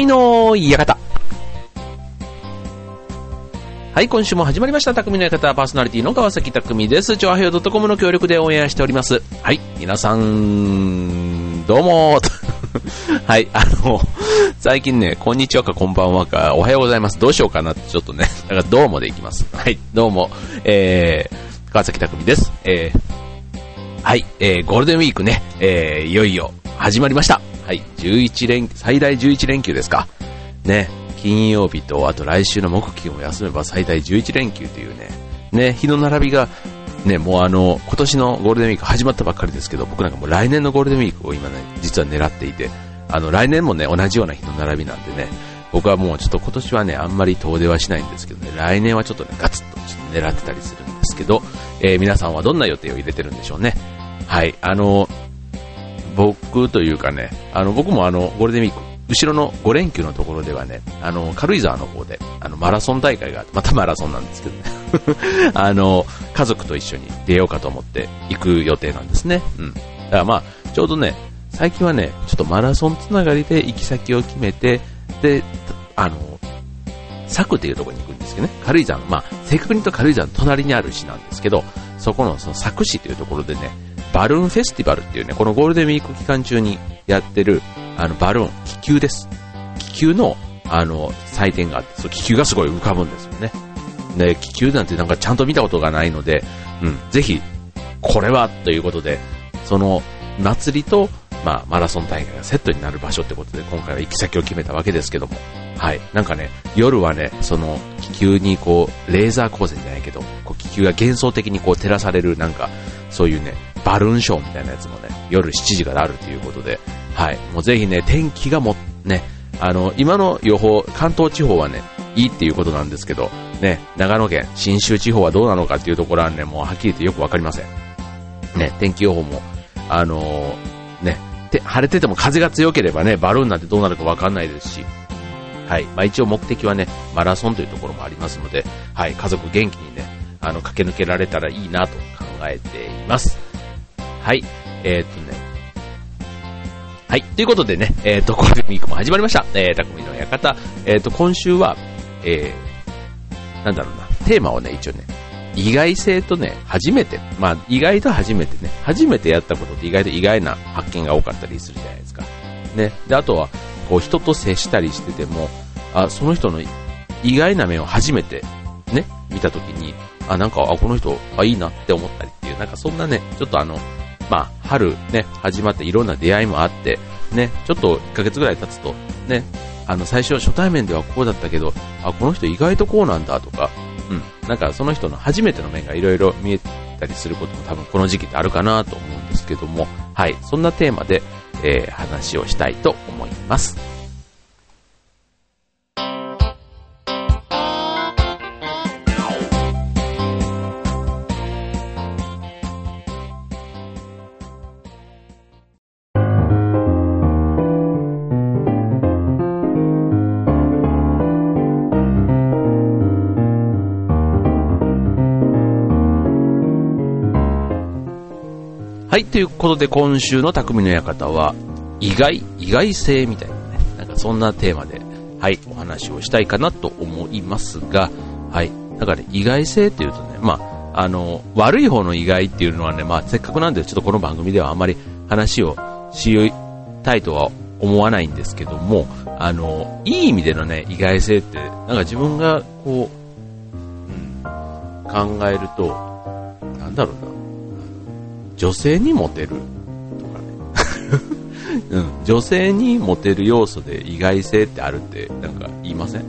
匠の館。はい、今週も始まりました。匠の館パーソナリティの川崎匠です。超平洋 .com の協力でオンエアしております。はい、皆さん、どうも はい、あの、最近ね、こんにちはかこんばんはか、おはようございます。どうしようかなってちょっとね、だからどうもでいきます。はい、どうも、えー、川崎匠です。えー、はい、えー、ゴールデンウィークね、えー、いよいよ始まりました。はい、11連、最大11連休ですか。ね、金曜日と、あと来週の木金を休めば最大11連休というね、ね、日の並びが、ね、もうあの、今年のゴールデンウィーク始まったばっかりですけど、僕なんかもう来年のゴールデンウィークを今ね、実は狙っていて、あの、来年もね、同じような日の並びなんでね、僕はもうちょっと今年はね、あんまり遠出はしないんですけどね、来年はちょっとね、ガツッとちょっと狙ってたりするんですけど、えー皆さんはどんな予定を入れてるんでしょうね。はい、あの、僕というかね、あの、僕もあの、ゴールデンウィーク、後ろの5連休のところではね、あの、軽井沢の方で、あの、マラソン大会があって、またマラソンなんですけどね。あの、家族と一緒に出ようかと思って行く予定なんですね。うん。だからまあ、ちょうどね、最近はね、ちょっとマラソンつながりで行き先を決めて、で、あの、佐久っていうところに行くんですけどね、軽井沢の、まあ、正確に言うと軽井沢の隣にある市なんですけど、そこのその佐久市というところでね、バルーンフェスティバルっていうね、このゴールデンウィーク期間中にやってる、あの、バルーン、気球です。気球の、あの、祭典があって、そう気球がすごい浮かぶんですよね。で、気球なんてなんかちゃんと見たことがないので、うん、ぜひ、これは、ということで、その、祭りと、まあ、マラソン大会がセットになる場所ってことで、今回は行き先を決めたわけですけども、はい。なんかね、夜はね、その、気球にこう、レーザー光線じゃないけど、こう気球が幻想的にこう照らされる、なんか、そういうね、バルーンショーみたいなやつもね、夜7時からあるということで、はい。もうぜひね、天気がも、ね、あの、今の予報、関東地方はね、いいっていうことなんですけど、ね、長野県、信州地方はどうなのかっていうところはね、もうはっきり言ってよくわかりません。ね、天気予報も、あのーね、て晴れてても風が強ければね、バルーンなんてどうなるかわかんないですし、はい。まあ一応目的はね、マラソンというところもありますので、はい。家族元気にね、あの、駆け抜けられたらいいなと考えています。はい。えー、っとね。はい。ということでね、えー、っと、ゴールデンウィークも始まりました。えー、匠の館。えー、っと、今週は、えー、なんだろうな、テーマをね、一応ね、意外性とね、初めて、まあ、意外と初めてね、初めてやったことって意外と意外な発見が多かったりするじゃないですか。ね。で、あとは、こう、人と接したりしてても、あ、その人の意外な面を初めて、ね、見たときに、あ、なんか、あ、この人、あ、いいなって思ったりっていう、なんかそんなね、ちょっとあの、まあ、春ね、始まっていろんな出会いもあって、ね、ちょっと1ヶ月ぐらい経つと、ね、あの、最初初対面ではこうだったけど、あ、この人意外とこうなんだとか、うん、なんかその人の初めての面がいろいろ見えたりすることも多分この時期ってあるかなと思うんですけども、はい、そんなテーマで、えー話をしたいと思います。はい、ということで今週の匠の館は、意外、意外性みたいな。ね、なんかそんなテーマで、はい、お話をしたいかなと思いますが、はい、だから、意外性っていうとね、まあ、あの、悪い方の意外っていうのはね、まあ、せっかくなんで、ちょっとこの番組ではあまり話をしたいとは思わないんですけども、あの、いい意味でのね、意外性って、なんか自分がこう、うん、考えると、なんだろうな、女性にモテるとかね。うん、女性にモテる要素で意外性ってあるってなんか言いません？うん。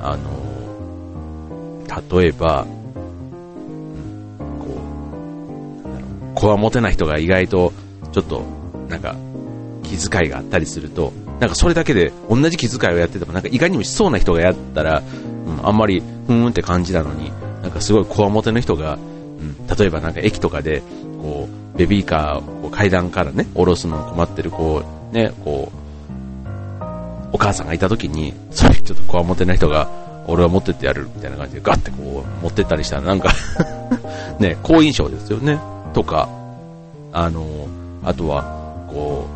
あの、例えば、うん、こう、なんだろうこわもてな人が意外とちょっとなんか気遣いがあったりすると、なんかそれだけで同じ気遣いをやっててもなんか意外にもしそうな人がやったら、うん、あんまりふーんって感じなのに、なんかすごいこわもての人が例えばなんか駅とかで、こう、ベビーカーを階段からね、下ろすの困ってる、こう、ね、こう、お母さんがいた時に、そういうちょっとこわもてな人が、俺は持ってってやるみたいな感じでガッてこう持ってったりしたらなんか ね、好印象ですよね。とか、あの、あとは、こ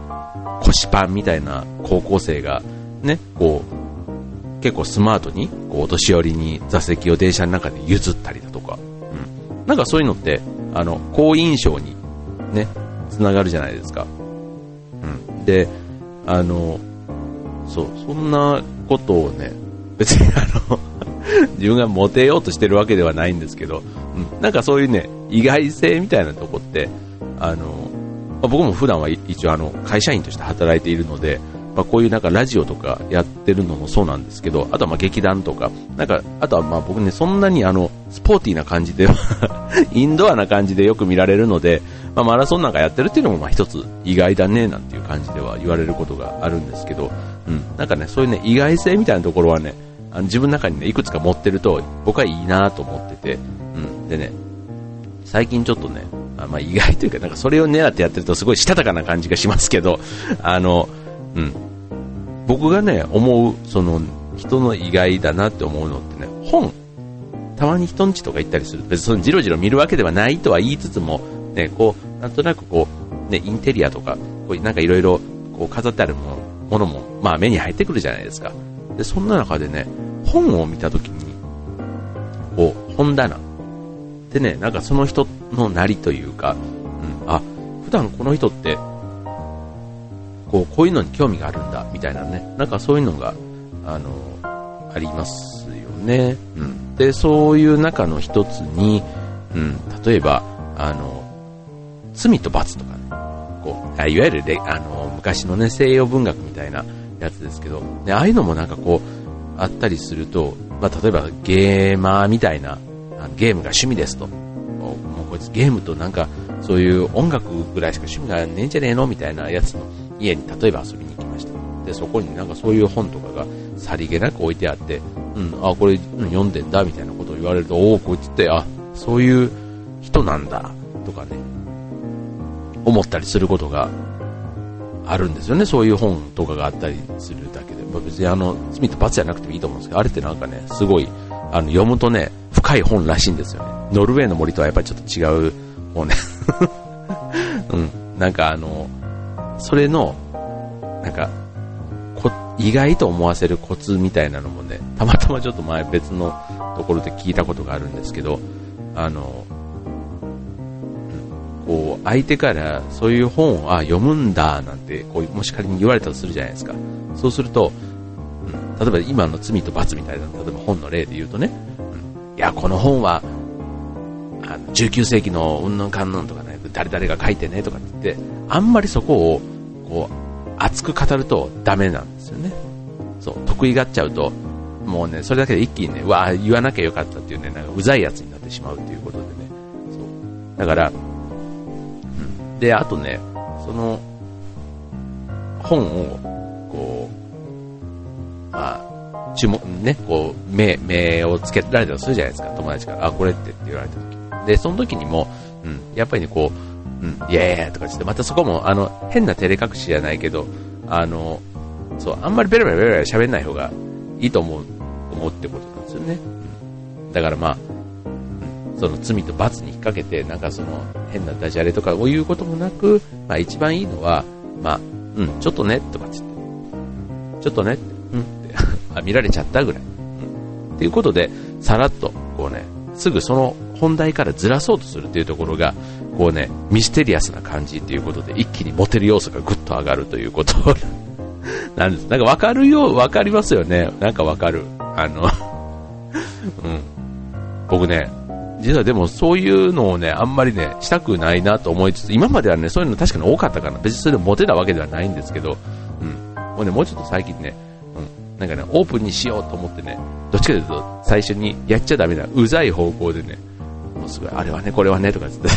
う腰パンみたいな高校生が、ね、こう、結構スマートに、こう、お年寄りに座席を電車の中で譲ったりだとか、なんかそういうのって、あの、好印象に、ね、つながるじゃないですか。うん。で、あの、そう、そんなことをね、別にあの 自分がモテようとしてるわけではないんですけど、うん、なんかそういうね、意外性みたいなとこって、あの、まあ、僕も普段は一応あの、会社員として働いているので、まあ、こういうなんかラジオとかやってるのもそうなんですけど、あとはま劇団とか、なんか、あとはまあ僕ね、そんなにあの、スポーティーな感じでは インドアな感じでよく見られるので、まあ、マラソンなんかやってるっていうのもまあ一つ意外だね、なんていう感じでは言われることがあるんですけど、うん、なんかね、そういうね、意外性みたいなところはね、あの自分の中にね、いくつか持ってると、僕はいいなと思ってて、うん、でね、最近ちょっとね、あまあ、意外というか、なんかそれを狙ってやってるとすごいしたたかな感じがしますけど、あの、うん、僕がね、思う、その、人の意外だなって思うのってね、本、たまに人ん家とか行ったりする。別にそのじろじろ見るわけではないとは言いつつも、ね、こう、なんとなくこう、ね、インテリアとか、こうなんかいろいろ、こう飾ってあるものものも、まあ目に入ってくるじゃないですか。で、そんな中でね、本を見たときに、こう、本棚。でね、なんかその人のなりというか、うん、あ、普段この人って、こう、こういうのに興味があるんだ、みたいなね、なんかそういうのが、あの、ありますよね。うん。で、そういう中の一つに、うん、例えば、あの、罪と罰とかね、こう、いわゆるあの、昔のね、西洋文学みたいなやつですけど、ね、ああいうのもなんかこう、あったりすると、まあ、例えばゲーマーみたいな、あのゲームが趣味ですと。もうこいつゲームとなんか、そういう音楽ぐらいしか趣味がねえんじゃねえのみたいなやつの家に例えば遊びに行きました。で、そこになんかそういう本とかがさりげなく置いてあって、うん、あ、これ、読んでんだみたいなことを言われると、おお、こいつって、あ、そういう人なんだ、とかね、思ったりすることがあるんですよね。そういう本とかがあったりするだけで。まあ、別にあの、罪と罰じゃなくてもいいと思うんですけど、あれってなんかね、すごい、あの、読むとね、深い本らしいんですよね。ノルウェーの森とはやっぱりちょっと違う本ね。うん。なんかあの、それの、なんか、こ意外と思わせるコツみたいなのもね、たまたまちょっと前別のところで聞いたことがあるんですけど、あの、こう、相手からそういう本を、あ、読むんだ、なんて、こう、もし仮に言われたとするじゃないですか。そうすると、うん、例えば今の罪と罰みたいな、例えば本の例で言うとね、うん、いや、この本は、あの19世紀のうんぬんかんぬんとかね、誰々が書いてねとかって言って、あんまりそこを、こう、熱く語るとダメなんですよね。そう、得意がっちゃうと、もうね、それだけで一気にね、わあ言わなきゃよかったっていうね、なんかうざいやつになってしまうっていうことでね。そう。だから、で、あとね、その、本を、こう、まあ、注文、ね、こう、目、目をつけられたとするじゃないですか、友達から。あ、これってって言われた時。で、その時にも、うん、やっぱりね、こう、うん、イエーイとかって、またそこも、あの、変な照れ隠しじゃないけど、あの、そう、あんまりベラベラベラベラ喋んない方がいいと思う、思うってことなんですよね。うん、だからまあ、その罪と罰に引っ掛けて、なんかその変なダジャレとかを言うこともなく、まあ一番いいのは、まあ、うん、ちょっとね、とかつって、ちょっとね、うん。っ てあ、見られちゃったぐらい。うん。っていうことで、さらっと、こうね、すぐその本題からずらそうとするっていうところが、こうね、ミステリアスな感じっていうことで、一気にモテる要素がぐっと上がるということ なんです。なんかわかるよ、わかりますよね。なんかわかる。あの うん。僕ね、実はでもそういうのをね、あんまりね、したくないなと思いつつ、今まではね、そういうの確かに多かったから、別にそれでモテたわけではないんですけど、うん。もうね、もうちょっと最近ね、うん。なんかね、オープンにしようと思ってね、どっちかというと、最初にやっちゃダメな、うざい方向でね、もうすごい、あれはね、これはね、とかつって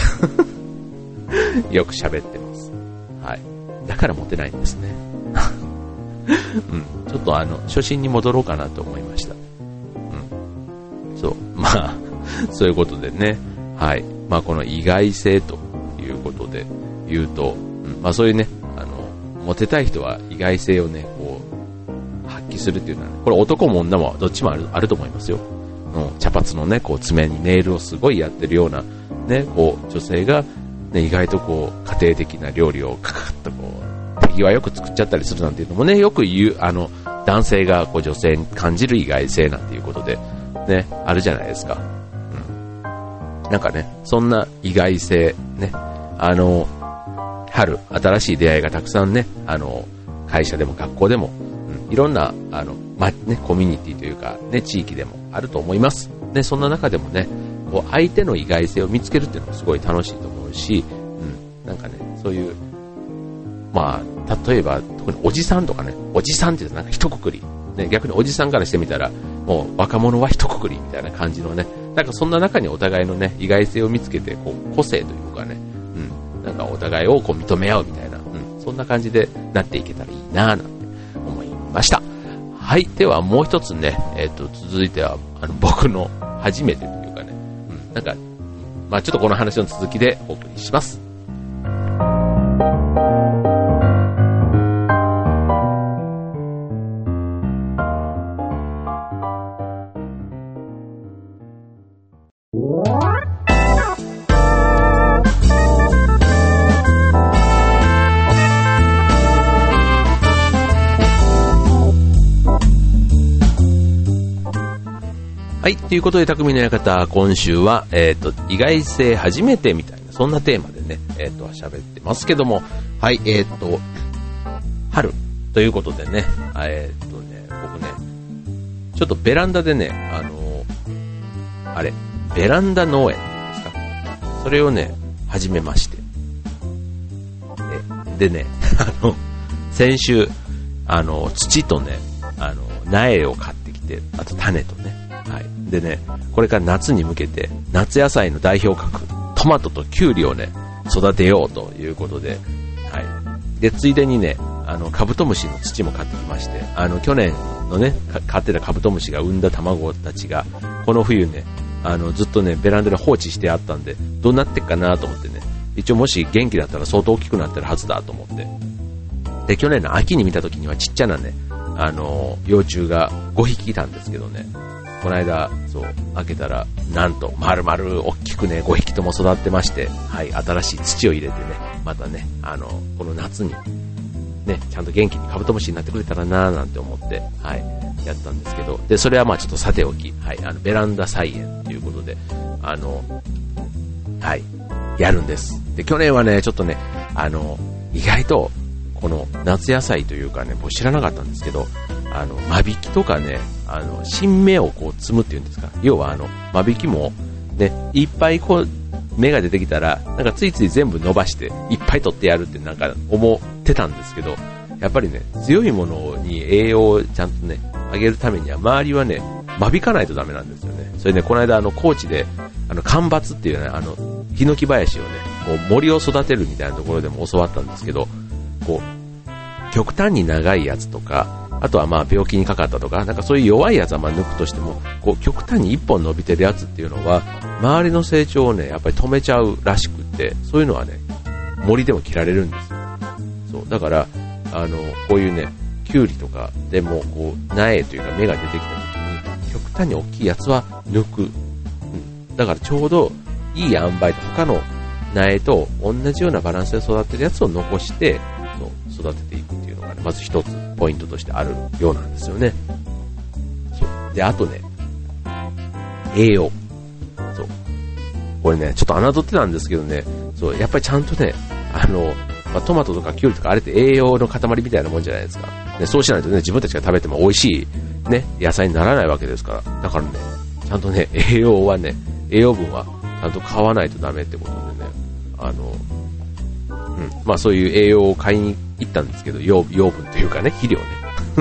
よく喋ってます。はい。だからモテないんですね。うん。ちょっとあの、初心に戻ろうかなと思いました。うん。そう。まあ、そういうことでね、はい。まあ、この意外性ということで言うと、うん、まあ、そういうね、あの、モテたい人は意外性をね、こう、発揮するっていうのはね、これ男も女もどっちもあるあると思いますよ。うん、茶髪のね、こう爪にネイルをすごいやってるような、ね、こう、女性が、ね、意外とこう、家庭的な料理をカカッとこう、適際よく作っちゃったりするなんていうのもね、よく言う、あの、男性がこう女性に感じる意外性なんていうことで、ね、あるじゃないですか。うん。なんかね、そんな意外性、ね、あの、春、新しい出会いがたくさんね、あの、会社でも学校でも、うん、いろんな、あの、ま、ね、コミュニティというか、ね、地域でもあると思います。で、そんな中でもね、こう、相手の意外性を見つけるっていうのもすごい楽しいと思うし、うん、なんかね、そういう、まあ、例えば、特におじさんとかね、おじさんって言うとなんか一括り、ね、逆におじさんからしてみたら、もう若者は一括りみたいな感じのね、なんかそんな中にお互いのね、意外性を見つけて、こう、個性というかね、うん、なんかお互いをこう認め合うみたいな、うん、そんな感じでなっていけたらいいなぁなんて思いました。はい。ではもう一つね、えっ、ー、と、続いては、あの、僕の初めてというかね、うん、なんか、まあちょっとこの話の続きでお送りします。はい。ということで、匠の館、今週は、えっ、ー、と、意外性初めてみたいな、そんなテーマでね、えっ、ー、と、喋ってますけども、はい、えっ、ー、と、春ということでね、えっ、とね、僕ね、ちょっとベランダでね、あのあれ、ベランダ農園ですかそれをね、始めまして。でね、あの、先週、あの、土とね、あの、苗を買ってきて、あと種とね、でね、これから夏に向けて、夏野菜の代表格、トマトとキュウリをね、育てようということで、はい。で、ついでにね、あの、カブトムシの土も買ってきまして、あの、去年のね、飼ってたカブトムシが産んだ卵たちが、この冬ね、あの、ずっとね、ベランダで放置してあったんで、どうなってっかなと思ってね、一応もし元気だったら相当大きくなってるはずだと思って。で、去年の秋に見た時にはちっちゃなね、あの、幼虫が5匹いたんですけどね、この間、そう、開けたら、なんと、丸々大きくね、5匹とも育ってまして、はい、新しい土を入れてね、またね、あの、この夏に、ね、ちゃんと元気にカブトムシになってくれたらなぁなんて思って、はい、やったんですけど、で、それはまあちょっとさておき、はい、あの、ベランダ菜園ということで、あの、はい、やるんです。で、去年はね、ちょっとね、あの、意外と、この夏野菜というかね、僕知らなかったんですけど、あの、間引きとかね、あの、新芽をこう摘むっていうんですか。要はあの、間引きも、ね、いっぱいこう、芽が出てきたら、なんかついつい全部伸ばして、いっぱい取ってやるってなんか思ってたんですけど、やっぱりね、強いものに栄養をちゃんとね、あげるためには、周りはね、間引かないとダメなんですよね。それね、この間あの、高知で、あの、干ばつっていうね、あの、ヒノキ林をね、こう森を育てるみたいなところでも教わったんですけど、こう、極端に長いやつとか、あとはまあ病気にかかったとか、なんかそういう弱いやつはま抜くとしても、こう極端に1本伸びてるやつっていうのは、周りの成長をね、やっぱり止めちゃうらしくって、そういうのはね、森でも切られるんですよ。そう、だから、あの、こういうね、キュウリとかでも、こう、苗というか芽が出てきた時に、極端に大きいやつは抜く。うん。だからちょうどいい塩梅と他の苗と同じようなバランスで育ってるやつを残して、育てていくっていうのがね、まず一つポイントとしてあるようなんですよね。そう。で、あとね、栄養。そう。これね、ちょっと侮ってたんですけどね、そう、やっぱりちゃんとね、あの、まあ、トマトとかキュウリとかあれって栄養の塊みたいなもんじゃないですか。ね、そうしないとね、自分たちが食べても美味しい、ね、野菜にならないわけですから。だからね、ちゃんとね、栄養はね、栄養分はちゃんと買わないとダメってことでね、あの、うん、まあそういう栄養を買いに行ったんですけど、養養分というかね、肥料ね。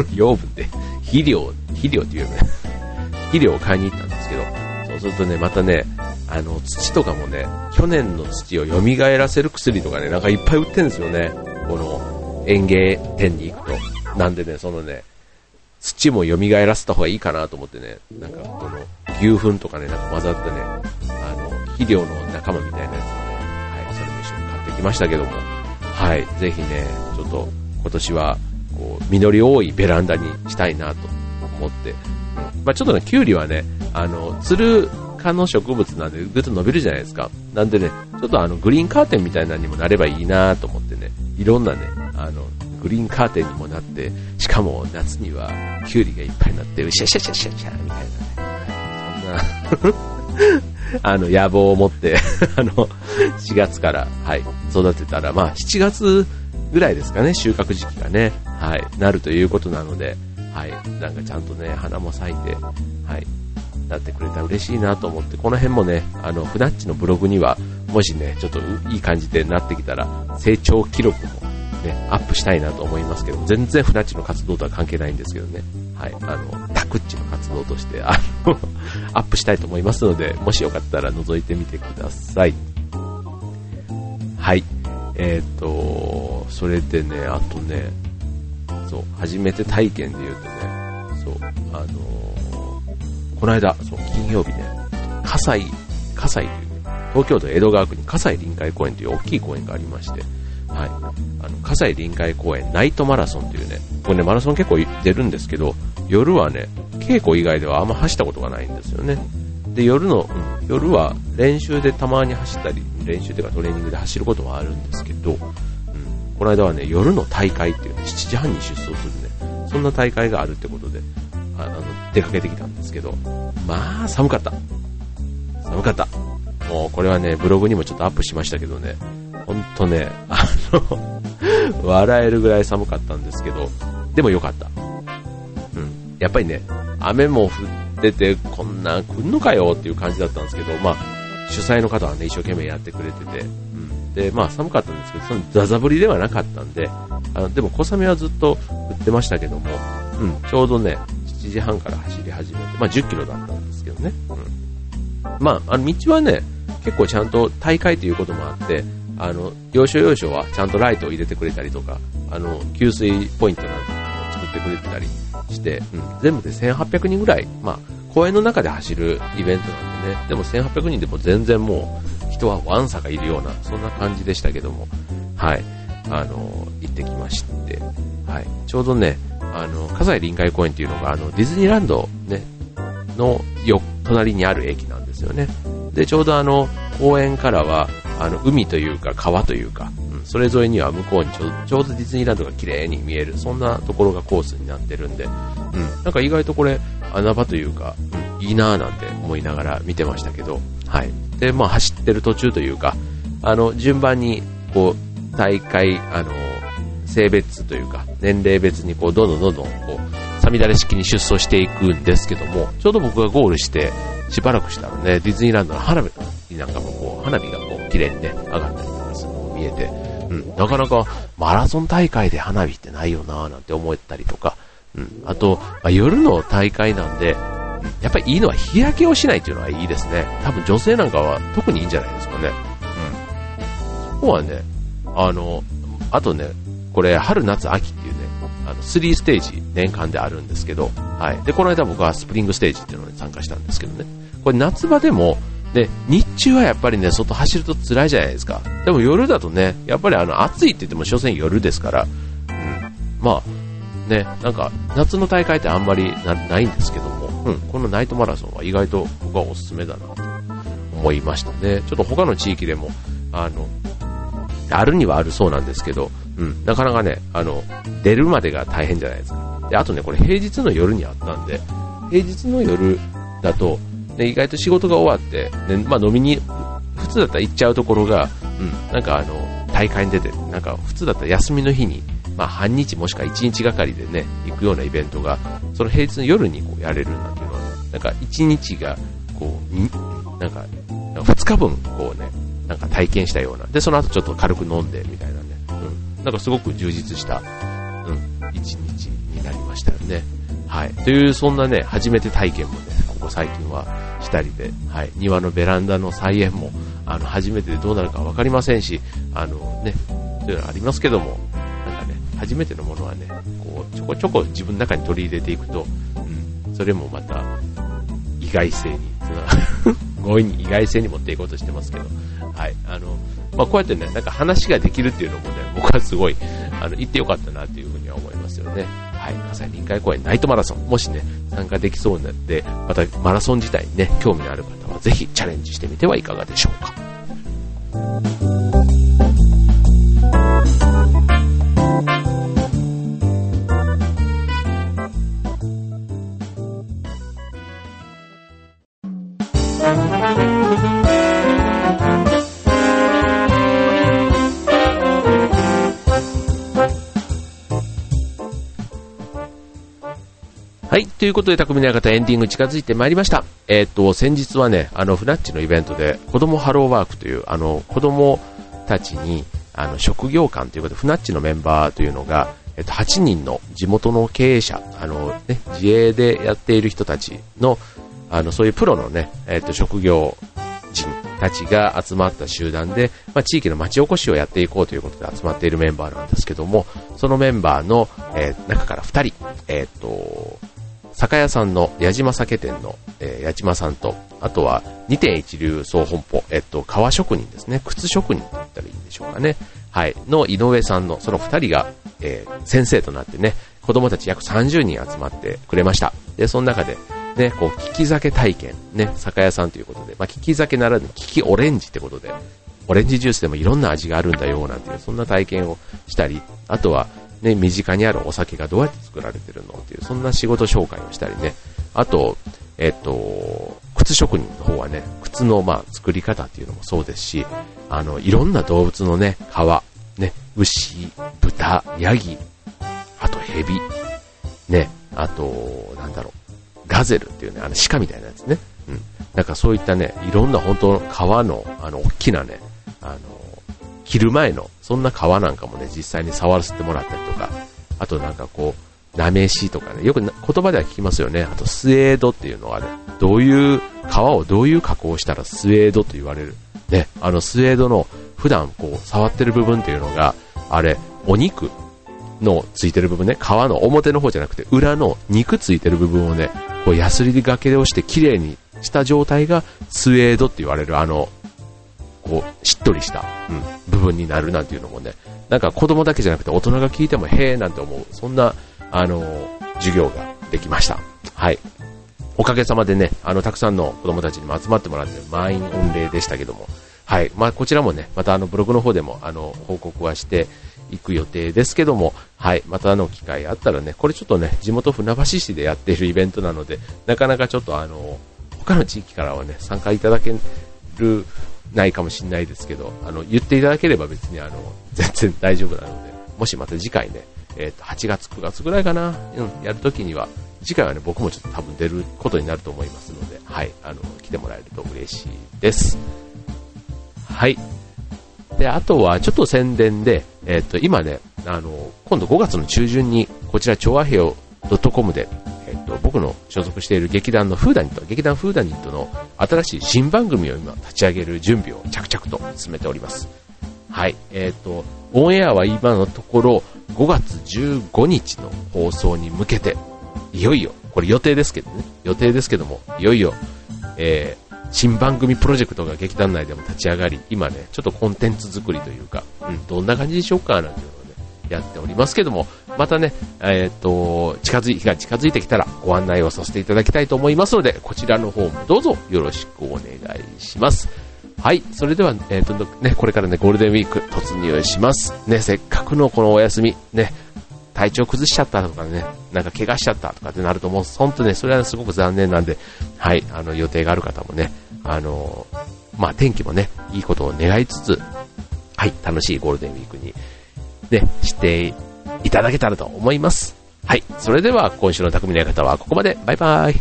養分って、肥料、肥料っていうよね、肥料を買いに行ったんですけど、そうするとね、またね、あの、土とかもね、去年の土を蘇らせる薬とかね、なんかいっぱい売ってるんですよね。この園芸店に行くと。なんでね、そのね、土も蘇らせた方がいいかなと思ってね、なんかこの牛糞とかね、なんか混ざってね、あの、肥料の仲間みたいなやつましたけども、はい、ぜひね、ちょっと今年は、こう、実り多いベランダにしたいなと思って、まあ、ちょっとね、キュウリはね、あの、つる科の植物なんでぐっと伸びるじゃないですか。なんでね、ちょっとあの、グリーンカーテンみたいなのにもなればいいなと思ってね、いろんなね、あの、グリーンカーテンにもなって、しかも夏にはキュウリがいっぱいになって、うしゃしゃしゃしゃしゃみたいなね。そんな。あの、野望を持って あの、4月から、はい、育てたら、まあ、7月ぐらいですかね、収穫時期がね、はい、なるということなので、はい、なんかちゃんとね、花も咲いて、はい、なってくれたら嬉しいなと思って、この辺もね、あの、フナッチのブログには、もしね、ちょっといい感じでなってきたら、成長記録もね、アップしたいなと思いますけど、全然フナッチの活動とは関係ないんですけどね、はい、あの、タクッチの活動として、あの、アップしたいと思いますので、もしよかったら覗いてみてください。はい。えっ、ー、と、それでね、あとね、そう、初めて体験で言うとね、そう、あのー、この間、そう、金曜日ね、葛西、葛西というね、東京都江戸川区に葛西臨海公園という大きい公園がありまして、はい。あの、葛西臨海公園ナイトマラソンというね、これね、マラソン結構出るんですけど、夜はね、稽古以外ではあんま走ったことがないんですよね。で、夜の、夜は練習でたまに走ったり、練習というかトレーニングで走ることはあるんですけど、うん、この間はね、夜の大会っていうね、7時半に出走するね、そんな大会があるってことで、あの、出かけてきたんですけど、まあ、寒かった。寒かった。もう、これはね、ブログにもちょっとアップしましたけどね、ほんとね、あの 笑えるぐらい寒かったんですけど、でもよかった。うん。やっぱりね、雨も降ってて、こんなん来んのかよっていう感じだったんですけど、まあ、主催の方はね、一生懸命やってくれてて、うん。で、まあ寒かったんですけど、そのザザ降りではなかったんで、あの、でも小雨はずっと降ってましたけども、うん、ちょうどね、7時半から走り始めて、まあ10キロだったんですけどね、うん。まあ、あの道はね、結構ちゃんと大会ということもあって、あの、要所要所はちゃんとライトを入れてくれたりとか、あの、給水ポイントなんかを作ってくれてたりして、うん、全部で1800人ぐらい、まあ、公園の中で走るイベントなんでね、でも1800人でも全然もう、人はワンサがいるような、そんな感じでしたけども、はい、あの、行ってきまして、はい、ちょうどね、あの、葛西臨海公園っていうのが、あの、ディズニーランドね、のよ、隣にある駅なんですよね。で、ちょうどあの、公園からは、あの、海というか川というか、うん、それぞれには向こうにちょちょうどディズニーランドが綺麗に見える、そんなところがコースになってるんで、うん、なんか意外とこれ穴場というか、うん、いいなぁなんて思いながら見てましたけど、はい。で、まあ走ってる途中というか、あの、順番に、こう、大会、あの、性別というか、年齢別にこう、どんどんどんどん、こう、さみだれ式に出走していくんですけども、ちょうど僕がゴールして、しばらくしたらね、ディズニーランドの花火なんかもこう、花火が、綺麗にね、上がったりとかするのも見えて、うん、なかなかマラソン大会で花火ってないよなぁなんて思ったりとか、うん、あと、まあ、夜の大会なんで、やっぱりいいのは日焼けをしないっていうのはいいですね。多分女性なんかは特にいいんじゃないですかね。うん。そこはね、あの、あとね、これ春夏秋っていうね、あの、3ステージ年間であるんですけど、はい。で、この間僕はスプリングステージっていうのに参加したんですけどね。これ夏場でも、で、日中はやっぱりね、外走ると辛いじゃないですか。でも夜だとね、やっぱりあの、暑いって言っても所詮夜ですから、うん。まあ、ね、なんか、夏の大会ってあんまりないんですけども、うん、このナイトマラソンは意外と僕はおすすめだなと思いましたね。ちょっと他の地域でも、あの、あるにはあるそうなんですけど、うん、なかなかね、あの、出るまでが大変じゃないですか。で、あとね、これ平日の夜にあったんで、平日の夜だと、ね、意外と仕事が終わって、ね、まあ飲みに、普通だったら行っちゃうところが、うん、なんかあの、大会に出て、なんか普通だったら休みの日に、まあ半日もしくは1日がかりでね、行くようなイベントが、その平日の夜にこうやれるなんていうのは、なんか1日が、こう、なんか、2日分、こうね、なんか体験したような。で、その後ちょっと軽く飲んで、みたいなね。うん。なんかすごく充実した、うん、一日になりましたよね。はい。という、そんなね、初めて体験もね、ここ最近はしたりで、はい。庭のベランダの菜園も、あの、初めてでどうなるかわかりませんし、あのね、そういうのありますけども、なんかね、初めてのものはね、こう、ちょこちょこ自分の中に取り入れていくと、うん、それもまた、意外性に、強引に意外性に持っていこうとしてますけど、はい。あの、まあ、こうやってね、なんか話ができるっていうのもね、僕はすごい、あの、行ってよかったなっていうふには思いますよね。はい。葛西臨海公園ナイトマラソン、もしね、参加できそうになって、またマラソン自体にね、興味のある方はぜひチャレンジしてみてはいかがでしょうか。ということで、匠の館エンディング近づいてまいりました。えっ、と、先日はね、あの、フナッチのイベントで、子供ハローワークという、あの、子供たちに、あの、職業観ということで、フナッチのメンバーというのが、えっと、8人の地元の経営者、あの、ね、自営でやっている人たちの、あの、そういうプロのね、えっと、職業人たちが集まった集団で、まあ、地域の町おこしをやっていこうということで集まっているメンバーなんですけども、そのメンバーの、えー、中から2人、えっ、と、酒屋さんの矢島酒店の、えー、矢島さんと、あとは2点一流総本舗、えっと、革職人ですね、靴職人と言ったらいいんでしょうかね。はい、の井上さんの、その2人が、えー、先生となってね、子供たち約30人集まってくれました。で、その中で、ね、こう、利き酒体験、ね、酒屋さんということで、まあ、利き酒ならぬ利きオレンジってことで、オレンジジュースでもいろんな味があるんだよ、なんていう、そんな体験をしたり、あとは、ね、身近にあるお酒がどうやって作られてるのっていう、そんな仕事紹介をしたりね、あと、えっと、靴職人の方はね、靴のまあ作り方っていうのもそうですし、あの、いろんな動物のね、皮、ね、牛、豚、ヤギ、あとヘビ、ね、あと、なんだろう、ガゼルっていうね、あの鹿みたいなやつね。うん。なんかそういったね、いろんな本当の皮の、あの、大きなね、あの、着る前の、そんな皮なんかもね、実際に触らせてもらったりとか、あとなんかこう、なめしとかね、よく言葉では聞きますよね。あとスエードっていうのはね、どういう、皮をどういう加工したらスエードと言われる。ね、あのスエードの普段こう触ってる部分っていうのが、あれ、お肉のついてる部分ね、皮の表の方じゃなくて裏の肉ついてる部分をね、こうヤスリがけをして綺麗にした状態がスエードって言われるあのこう、しっとりした、うん、部分になるなんていうのもね、なんか子供だけじゃなくて大人が聞いてもへえなんて思う、そんな、あの授業ができました。はい。おかげさまでね、あの、たくさんの子供たちにも集まってもらって満員御礼でしたけども、はい。まあ、こちらもね、またあの、ブログの方でも、あの、報告はしていく予定ですけども、はい。またあの、機会あったらね、これちょっとね、地元船橋市でやっているイベントなので、なかなかちょっとあの、他の地域からはね、参加いただけるないかもしれないですけど、あの、言っていただければ別にあの、全然大丈夫なので、もしまた次回ね、えっ、ー、と、8月、9月ぐらいかな、うん、やるときには、次回はね、僕もちょっと多分出ることになると思いますので、はい、あの、来てもらえると嬉しいです。はい。で、あとは、ちょっと宣伝で、えっ、ー、と、今ね、あの、今度5月の中旬に、こちら、調和平 .com で、っと、僕の所属している劇団のフーダニット、劇団フーダニットの新しい新番組を今立ち上げる準備を着々と進めております。はい。えっ、と、オンエアは今のところ5月15日の放送に向けて、いよいよ、これ予定ですけどね、予定ですけども、いよいよ、えー、新番組プロジェクトが劇団内でも立ち上がり、今ね、ちょっとコンテンツ作りというか、うん、どんな感じでしょうかなんていうのを、やっておりますけども、またね、えっ、ー、と、近づい、日が近づいてきたらご案内をさせていただきたいと思いますので、こちらの方もどうぞよろしくお願いします。はい、それでは、えっ、ー、と、ね、これからね、ゴールデンウィーク突入します。ね、せっかくのこのお休み、ね、体調崩しちゃったとかね、なんか怪我しちゃったとかってなるともう、本当ね、それはすごく残念なんで、はい、あの、予定がある方もね、あの、まあ、天気もね、いいことを願いつつ、はい、楽しいゴールデンウィークに、ね、知っていただけたらと思います。はい。それでは今週の匠の館はここまで。バイバイ。